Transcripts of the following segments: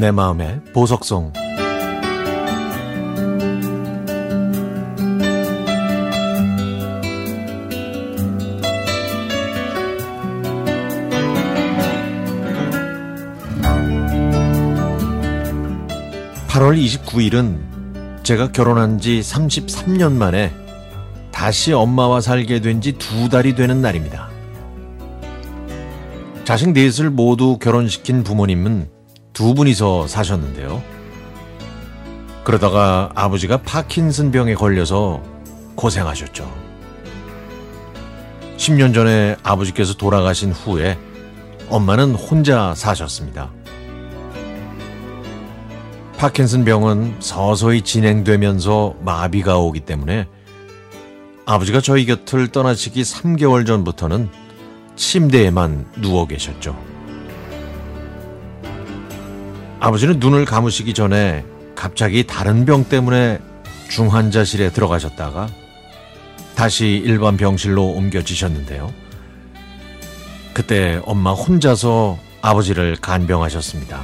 내 마음의 보석성 8월 29일은 제가 결혼한 지 33년 만에 다시 엄마와 살게 된 지 두 달이 되는 날입니다. 자식 넷을 모두 결혼시킨 부모님은 두 분이서 사셨는데요. 그러다가 아버지가 파킨슨 병에 걸려서 고생하셨죠. 10년 전에 아버지께서 돌아가신 후에 엄마는 혼자 사셨습니다. 파킨슨 병은 서서히 진행되면서 마비가 오기 때문에 아버지가 저희 곁을 떠나시기 3개월 전부터는 침대에만 누워 계셨죠. 아버지는 눈을 감으시기 전에 갑자기 다른 병 때문에 중환자실에 들어가셨다가 다시 일반 병실로 옮겨지셨는데요. 그때 엄마 혼자서 아버지를 간병하셨습니다.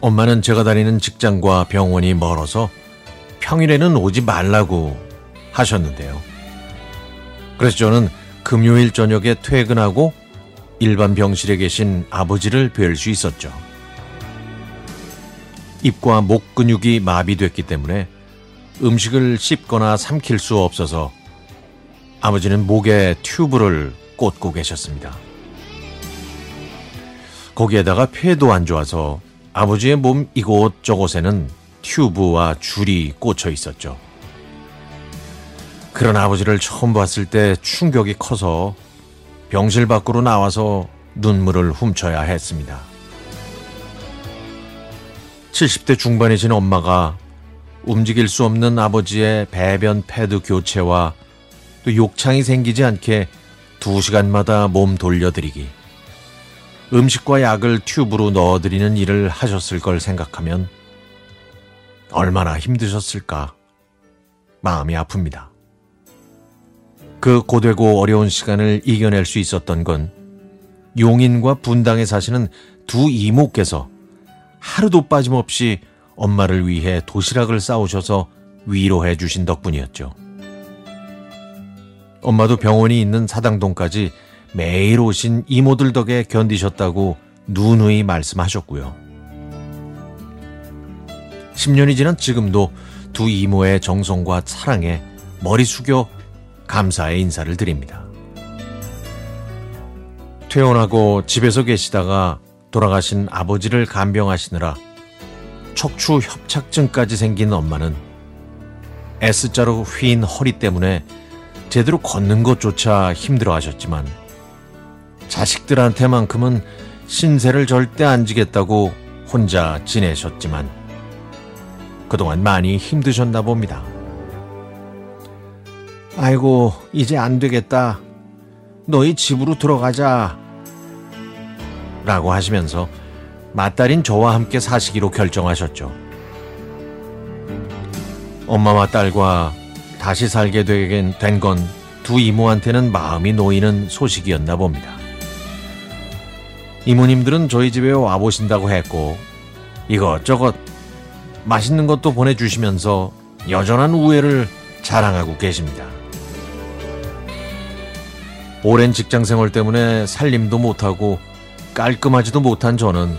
엄마는 제가 다니는 직장과 병원이 멀어서 평일에는 오지 말라고 하셨는데요. 그래서 저는 금요일 저녁에 퇴근하고 일반 병실에 계신 아버지를 뵐 수 있었죠. 입과 목 근육이 마비됐기 때문에 음식을 씹거나 삼킬 수 없어서 아버지는 목에 튜브를 꽂고 계셨습니다. 거기에다가 폐도 안 좋아서 아버지의 몸 이곳저곳에는 튜브와 줄이 꽂혀 있었죠. 그런 아버지를 처음 봤을 때 충격이 커서 병실 밖으로 나와서 눈물을 훔쳐야 했습니다. 70대 중반이신 엄마가 움직일 수 없는 아버지의 배변 패드 교체와 또 욕창이 생기지 않게 두 시간마다 몸 돌려드리기, 음식과 약을 튜브로 넣어드리는 일을 하셨을 걸 생각하면 얼마나 힘드셨을까 마음이 아픕니다. 그 고되고 어려운 시간을 이겨낼 수 있었던 건 용인과 분당에 사시는 두 이모께서 하루도 빠짐없이 엄마를 위해 도시락을 싸우셔서 위로해 주신 덕분이었죠. 엄마도 병원이 있는 사당동까지 매일 오신 이모들 덕에 견디셨다고 누누이 말씀하셨고요. 10년이 지난 지금도 두 이모의 정성과 사랑에 머리 숙여 감사의 인사를 드립니다. 퇴원하고 집에서 계시다가 돌아가신 아버지를 간병하시느라 척추 협착증까지 생긴 엄마는 S자로 휘인 허리 때문에 제대로 걷는 것조차 힘들어 하셨지만 자식들한테만큼은 신세를 절대 안 지겠다고 혼자 지내셨지만 그동안 많이 힘드셨나 봅니다. 아이고, 이제 안 되겠다. 너희 집으로 들어가자. 라고 하시면서 맏딸인 저와 함께 사시기로 결정하셨죠. 엄마와 딸과 다시 살게 된 건 두 이모한테는 마음이 놓이는 소식이었나 봅니다. 이모님들은 저희 집에 와보신다고 했고 이것저것 맛있는 것도 보내주시면서 여전한 우애를 자랑하고 계십니다. 오랜 직장 생활 때문에 살림도 못하고 깔끔하지도 못한 저는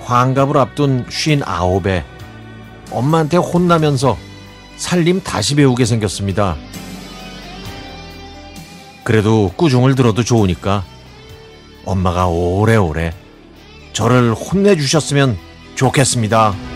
환갑을 앞둔 쉰 아홉에 엄마한테 혼나면서 살림 다시 배우게 생겼습니다. 그래도 꾸중을 들어도 좋으니까 엄마가 오래오래 저를 혼내주셨으면 좋겠습니다.